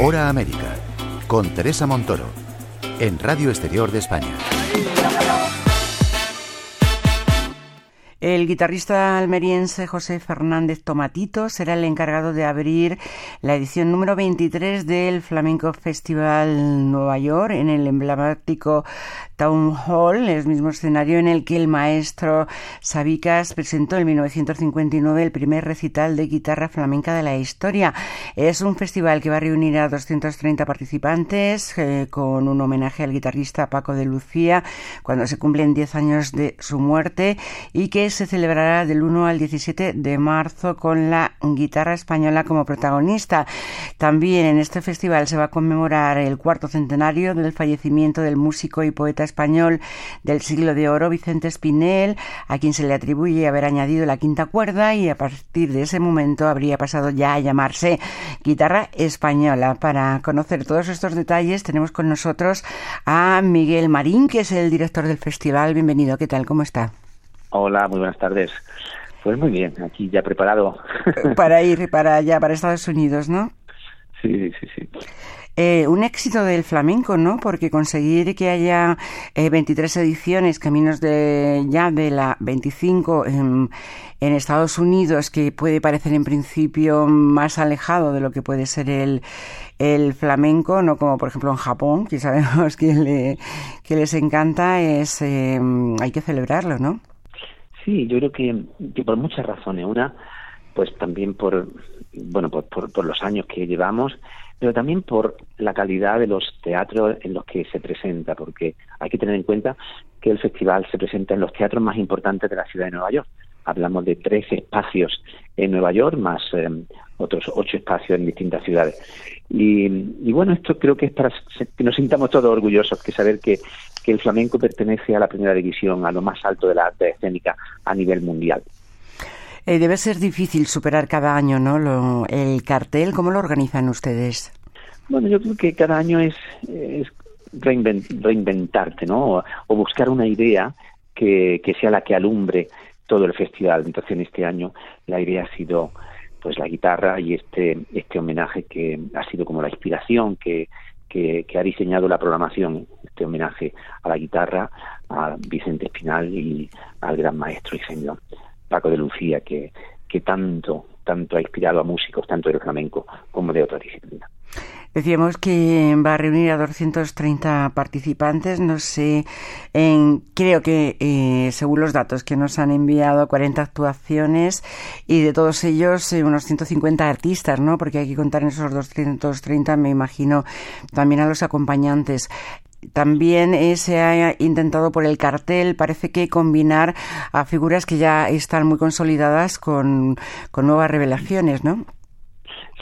Hora América, con Teresa Montoro, en Radio Exterior de España. El guitarrista almeriense José Fernández Tomatito será el encargado de abrir la edición número 23 del Flamenco Festival Nueva York en el emblemático Town Hall, el mismo escenario en el que el maestro Sabicas presentó en 1959 el primer recital de guitarra flamenca de la historia. Es un festival que va a reunir a 230 participantes eh, con un homenaje al guitarrista Paco de Lucía cuando se cumplen 10 años de su muerte y que se celebrará del 1 al 17 de marzo con la guitarra española como protagonista. También en este festival se va a conmemorar el cuarto centenario del fallecimiento del músico y poeta español del siglo de oro Vicente Espinel, a quien se le atribuye haber añadido la quinta cuerda y a partir de ese momento habría pasado ya a llamarse guitarra española. Para conocer todos estos detalles tenemos con nosotros a Miguel Marín, que es el director del festival. Bienvenido, ¿qué tal? ¿Cómo está? Hola, muy buenas tardes. Pues muy bien, aquí ya preparado. para ir para allá, para Estados Unidos, ¿no? Sí, sí, sí. Eh, un éxito del flamenco, ¿no? Porque conseguir que haya 23 eh, ediciones, caminos de ya de la 25 en, en, Estados Unidos, que puede parecer en principio más alejado de lo que puede ser el, el flamenco, no como por ejemplo en Japón, que sabemos que, le, que les encanta, es eh, hay que celebrarlo, ¿no? Sí, yo creo que, por muchas razones. Una, pues también por, bueno, por, por, los años que llevamos, pero también por la calidad de los teatros en los que se presenta, porque hay que tener en cuenta que el festival se presenta en los teatros más importantes de la ciudad de Nueva York. Hablamos de 13 espacios en Nueva York, más eh, otros ocho espacios en distintas ciudades. Y, y, bueno, esto creo que es para que nos sintamos todos orgullosos, que saber que, que el flamenco pertenece a la primera división, a lo más alto de la arte escénica a nivel mundial. Eh, debe ser difícil superar cada año, ¿no? el cartel, ¿cómo lo organizan ustedes? Bueno, yo creo que cada año es, reinventarte, ¿no? O, buscar una idea que, que sea la que alumbre todo el festival. Entonces, en este año la idea ha sido pues la guitarra y este este homenaje que ha sido como la inspiración que, que, ha diseñado la programación, este homenaje a la guitarra, a Vicente Espinal y al gran maestro y señor Paco de Lucía, que, que tanto, tanto ha inspirado a músicos, tanto del flamenco como de otras disciplinas. Decíamos que va a reunir a 230 participantes, no sé, en, creo que eh, según los datos que nos han enviado, 40 actuaciones y de todos ellos eh, unos 150 artistas, ¿no? Porque hay que contar en esos 230, me imagino, también a los acompañantes. También eh, se ha intentado por el cartel, parece que combinar a figuras que ya están muy consolidadas con, con nuevas revelaciones, ¿no?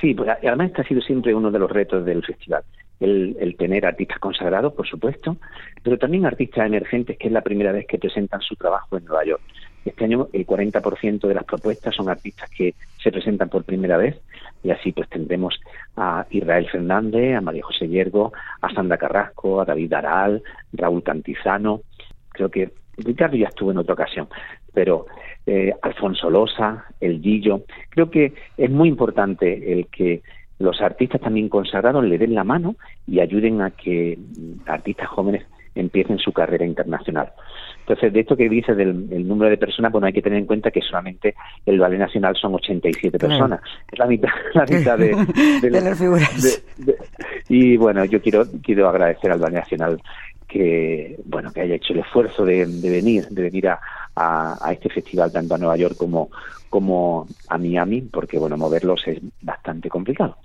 Sí, pues además este ha sido siempre uno de los retos del festival. El, tener artistas consagrados, por supuesto, pero también artistas emergentes que es la primera vez que presentan su trabajo en Nueva York. Este año el 40% de las propuestas son artistas que se presentan por primera vez y así pues tendremos a Israel Fernández, a María José Yergo, a Sandra Carrasco, a David Aral, Raúl Cantizano. Creo que Ricardo ya estuvo en otra ocasión, pero eh, Alfonso Losa, el Gillo. Creo que es muy importante el que los artistas también consagrados le den la mano y ayuden a que artistas jóvenes empiecen su carrera internacional. Entonces, de esto que dices del número de personas, bueno, hay que tener en cuenta que solamente el Ballet Nacional son 87 personas. Es la mitad, la mitad de, las figuras. y bueno, yo quiero, quiero agradecer al Ballet Nacional que bueno que haya hecho el esfuerzo de, venir de venir a, a, este festival tanto a Nueva York como como a Miami porque bueno moverlos es bastante complicado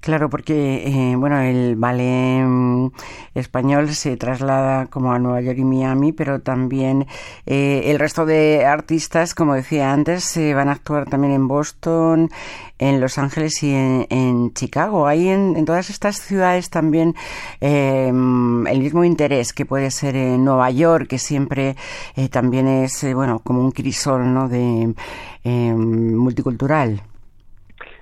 Claro, porque eh, bueno, el ballet mm, español se traslada como a Nueva York y Miami, pero también eh, el resto de artistas, como decía antes, se van a actuar también en Boston, en Los Ángeles y en, Chicago. Hay en, todas estas ciudades también eh, el mismo interés que puede ser en Nueva York, que siempre también es bueno como un crisol, ¿no? De multicultural.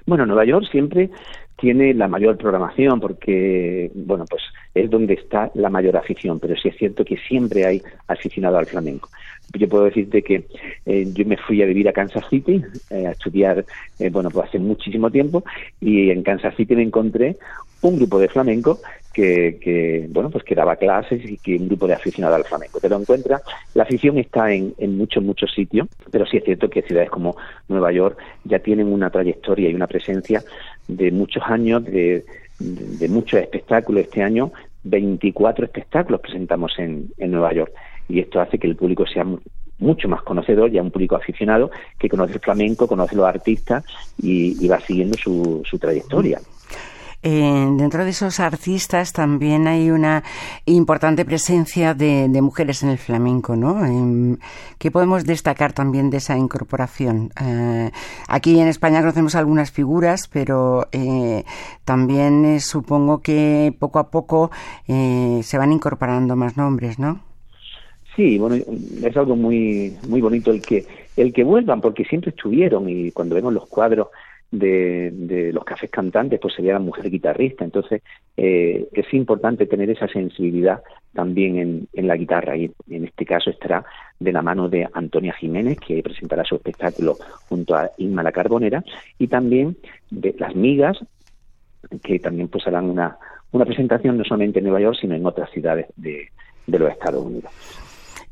Bueno, Nueva York siempre tiene la mayor programación porque, bueno, pues es donde está la mayor afición, pero sí es cierto que siempre hay aficionado al flamenco. yo puedo decirte que eh, yo me fui a vivir a Kansas City a estudiar, bueno, pues hace muchísimo tiempo y en Kansas City me encontré un grupo de flamenco que, bueno, pues que daba clases y que un grupo de aficionados al flamenco. Te lo encuentras, la afición está en, en muchos, muchos sitios, pero sí es cierto que ciudades como Nueva York ya tienen una trayectoria y una presencia de muchos años, de, de, muchos espectáculos. Este año 24 espectáculos presentamos en, en Nueva York y esto hace que el público sea mucho más conocedor, ya un público aficionado que conoce el flamenco, conoce los artistas y, y va siguiendo su, su trayectoria. Eh, dentro de esos artistas también hay una importante presencia de, mujeres en el flamenco, ¿no? ¿Qué podemos destacar también de esa incorporación? Eh, aquí en España conocemos algunas figuras, pero eh, también supongo que poco a poco se van incorporando más nombres, ¿no? Sí, bueno, es algo muy muy bonito el que el que vuelvan, porque siempre estuvieron y cuando vemos los cuadros de, los cafés cantantes, pues sería la mujer guitarrista. Entonces, eh, es importante tener esa sensibilidad también en, en, la guitarra y en este caso estará de la mano de Antonia Jiménez, que presentará su espectáculo junto a Inma la Carbonera, y también de Las Migas, que también pues harán una, una presentación no solamente en Nueva York, sino en otras ciudades de, de los Estados Unidos.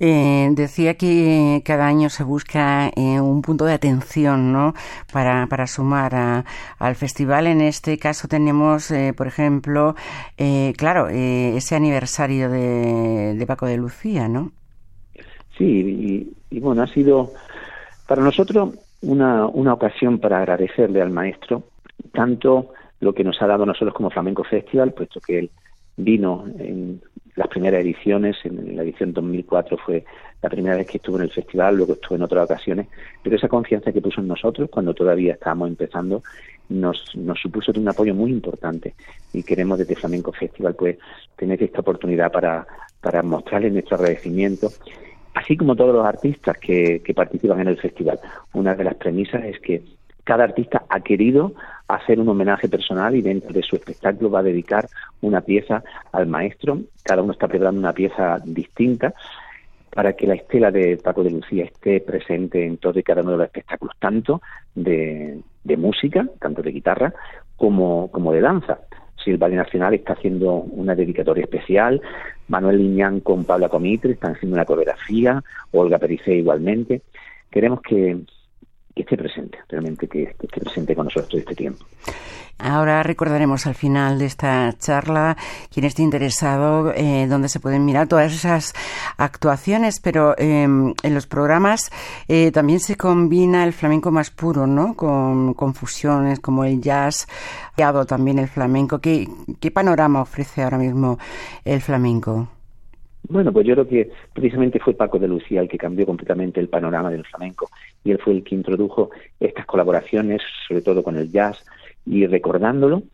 Eh, decía que cada año se busca eh, un punto de atención ¿no? para, para sumar al festival. En este caso tenemos, eh, por ejemplo, claro, ese aniversario de, Paco de Lucía, ¿no? Sí, y, bueno, ha sido para nosotros una, una ocasión para agradecerle al maestro tanto lo que nos ha dado a nosotros como Flamenco Festival, puesto que él vino en las primeras ediciones, en la edición 2004 fue la primera vez que estuvo en el festival, luego estuvo en otras ocasiones, pero esa confianza que puso en nosotros cuando todavía estábamos empezando nos, nos supuso un apoyo muy importante y queremos desde Flamenco Festival pues tener esta oportunidad para, para mostrarles nuestro agradecimiento así como todos los artistas que, que participan en el festival. Una de las premisas es que cada artista ha querido hacer un homenaje personal y dentro de su espectáculo va a dedicar una pieza al maestro. Cada uno está preparando una pieza distinta para que la estela de Paco de Lucía esté presente en todo y cada uno de los espectáculos, tanto de, música, tanto de guitarra, como, como de danza. Si el Ballet Nacional está haciendo una dedicatoria especial, Manuel Liñán con Pablo Comitre están haciendo una coreografía, Olga Pericé igualmente. Queremos que, que esté presente, realmente que, esté presente con nosotros todo este tiempo. Ahora recordaremos al final de esta charla quien esté interesado, eh, dónde se pueden mirar todas esas actuaciones, pero em, en los programas eh, también se combina el flamenco más puro, ¿no? Con, con fusiones como el jazz, también el flamenco. ¿Qué, ¿Qué panorama ofrece ahora mismo el flamenco? Bueno, pues yo creo que precisamente fue Paco de Lucía el que cambió completamente el panorama del flamenco y él fue el que introdujo estas colaboraciones, sobre todo con el jazz y recordándolo,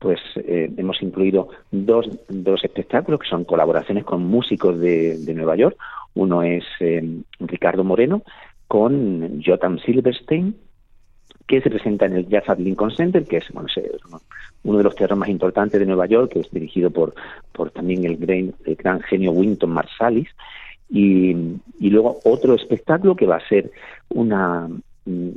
pues eh, hemos incluido dos, dos espectáculos que son colaboraciones con músicos de, de Nueva York. Uno es eh, Ricardo Moreno con Jotam Silverstein que se presenta en el Jazz at Lincoln Center, que es bueno, uno de los teatros más importantes de Nueva York, que es dirigido por, por también el gran, el gran genio Winton Marsalis. Y, y, luego otro espectáculo que va a ser una mm,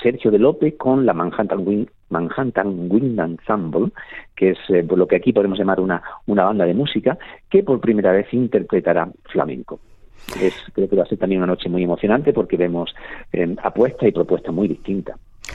Sergio de López con la Manhattan Wind, Manhattan Wind Ensemble, que es eh, lo que aquí podemos llamar una, una banda de música, que por primera vez interpretará flamenco. Es, creo que va a ser también una noche muy emocionante porque vemos eh, apuestas y propuestas muy distintas.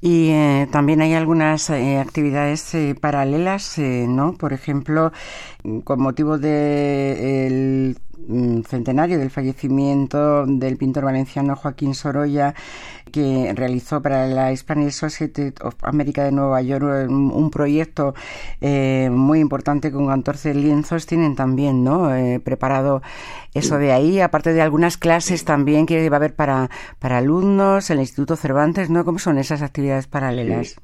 Y eh, también hay algunas eh, actividades eh, paralelas, ¿no? Por ejemplo, con motivo del mm, centenario del fallecimiento del pintor valenciano Joaquín Sorolla, que realizó para la Spanish Society of America de Nueva York un, proyecto eh, muy importante con 14 lienzos. Tienen también ¿no? Eh, preparado eso de ahí, aparte de algunas clases también que va a haber para, para alumnos, el Instituto Cervantes, ¿no? ¿Cómo son esas actividades paralelas?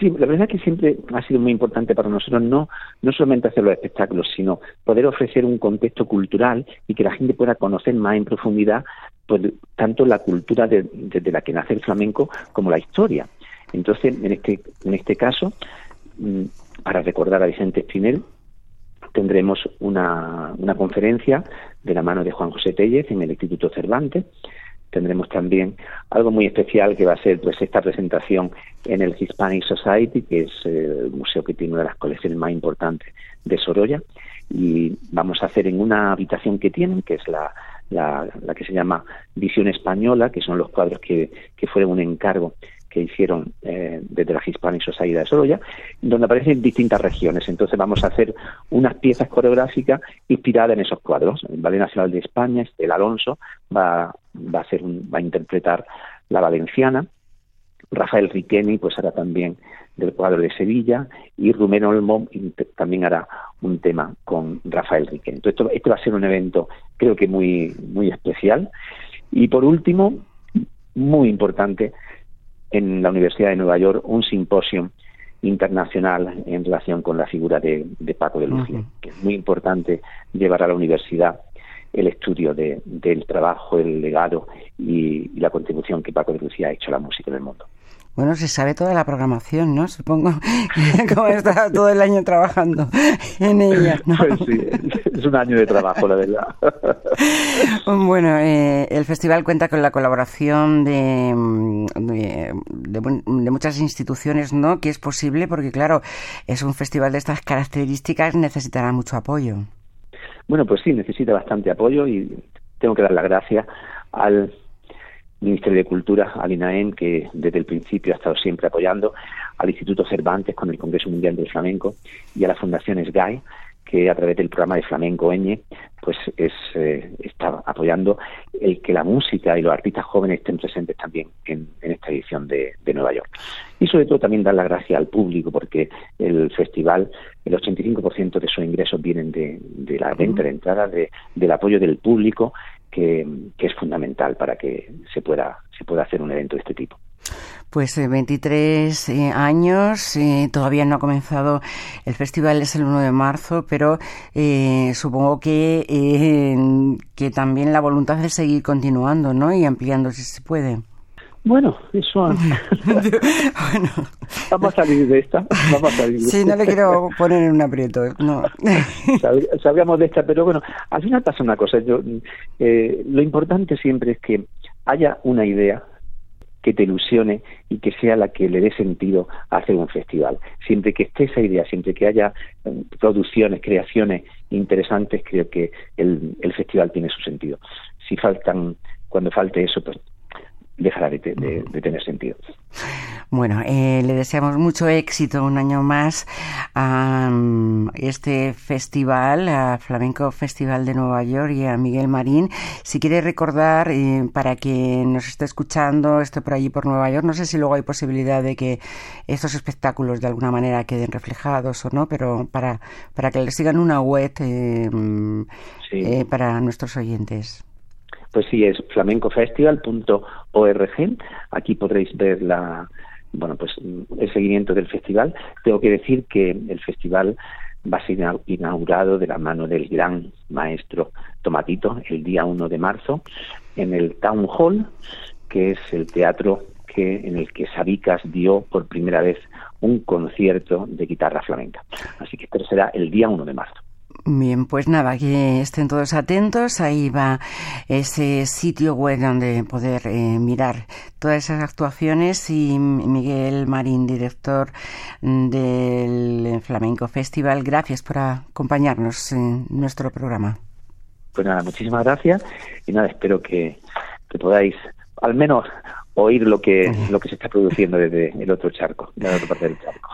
Sí, la verdad es que siempre ha sido muy importante para nosotros no, no solamente hacer los espectáculos, sino poder ofrecer un contexto cultural y que la gente pueda conocer más en profundidad pues, tanto la cultura desde de, la que nace el flamenco como la historia. Entonces, en este, en este caso, mm, para recordar a Vicente Espinel, tendremos una, una conferencia de la mano de Juan José Tellez en el Instituto Cervantes. Tendremos también algo muy especial que va a ser pues esta presentación en el Hispanic Society, que es eh, el museo que tiene una de las colecciones más importantes de Sorolla. Y vamos a hacer en una habitación que tienen, que es la, la, la que se llama Visión Española, que son los cuadros que, que fueron un encargo que hicieron eh, desde la Hispanic Society de Sorolla, donde aparecen distintas regiones. Entonces vamos a hacer unas piezas coreográficas inspiradas en esos cuadros. El Ballet Nacional de España, el Alonso, va, a, ser va a interpretar la valenciana, Rafael Riqueni pues hará también del cuadro de Sevilla y Rumén Olmo también hará un tema con Rafael Riqueni. Entonces esto, este va a ser un evento creo que muy, muy especial. Y por último, muy importante, en la Universidad de Nueva York un simposio internacional en relación con la figura de, Paco de Lucía, que es muy importante llevar a la universidad el estudio de, del trabajo, el legado y, y, la contribución que Paco de Lucía ha hecho a la música del mundo. Bueno, se sabe toda la programación, ¿no? Supongo, como está todo el año trabajando en ella. ¿no? Pues sí, es un año de trabajo, la verdad. Bueno, eh, el festival cuenta con la colaboración de, de, de, muchas instituciones, ¿no? Que es posible porque, claro, es un festival de estas características, necesitará mucho apoyo. Bueno, pues sí, necesita bastante apoyo y tengo que dar las gracias al Ministerio de Cultura, al INAEM, que desde el principio ha estado siempre apoyando, al Instituto Cervantes con el Congreso Mundial del Flamenco y a la Fundación SGAE, que a través del programa de Flamenco Eñe, pues es, eh, está apoyando el que la música y los artistas jóvenes estén presentes también en, esta edición de, Nueva York. Y sobre todo también dar la gracia al público, porque el festival, el 85% de sus ingresos vienen de, la venta de entradas, del apoyo del público que, es fundamental para que se pueda, se pueda hacer un evento de este tipo. Pues 23 eh, eh, años, eh, todavía no ha comenzado el festival, es el 1 de marzo, pero supongo que, que también la voluntad es seguir continuando ¿no? y ampliando si se puede. Bueno, eso. bueno. Vamos a salir de esta. Vamos a salir de sí, no le quiero poner en un aprieto. No. Sabíamos de esta, pero bueno, al final pasa una cosa. Yo, eh, lo importante siempre es que haya una idea que te ilusione y que sea la que le dé sentido a hacer un festival. Siempre que esté esa idea, siempre que haya eh, producciones, creaciones interesantes, creo que el, el festival tiene su sentido. Si faltan, cuando falte eso, pues dejará de, tener sentido. Bueno, eh, le deseamos mucho éxito un año más a este festival, a Flamenco Festival de Nueva York y a Miguel Marín. Si quiere recordar, eh, para que nos esté escuchando, esté por allí por Nueva York, no sé si luego hay posibilidad de que estos espectáculos de alguna manera queden reflejados o no, pero para, para que le sigan una web eh, para nuestros oyentes. Pues sí, es flamencofestival.org. Aquí podréis ver la, bueno, pues el seguimiento del festival. Tengo que decir que el festival va a ser inaugurado de la mano del gran maestro Tomatito el día 1 de marzo en el Town Hall, que es el teatro que en el que Sabicas dio por primera vez un concierto de guitarra flamenca. Así que esto será el día 1 de marzo. Bien, pues nada, que estén todos atentos. Ahí va ese sitio web donde poder eh, mirar todas esas actuaciones y Miguel Marín, director del Flamenco Festival, gracias por acompañarnos en nuestro programa. Pues nada, muchísimas gracias y nada, espero que, que podáis al menos oír lo que, lo que se está produciendo desde el otro charco, de la otra parte del charco.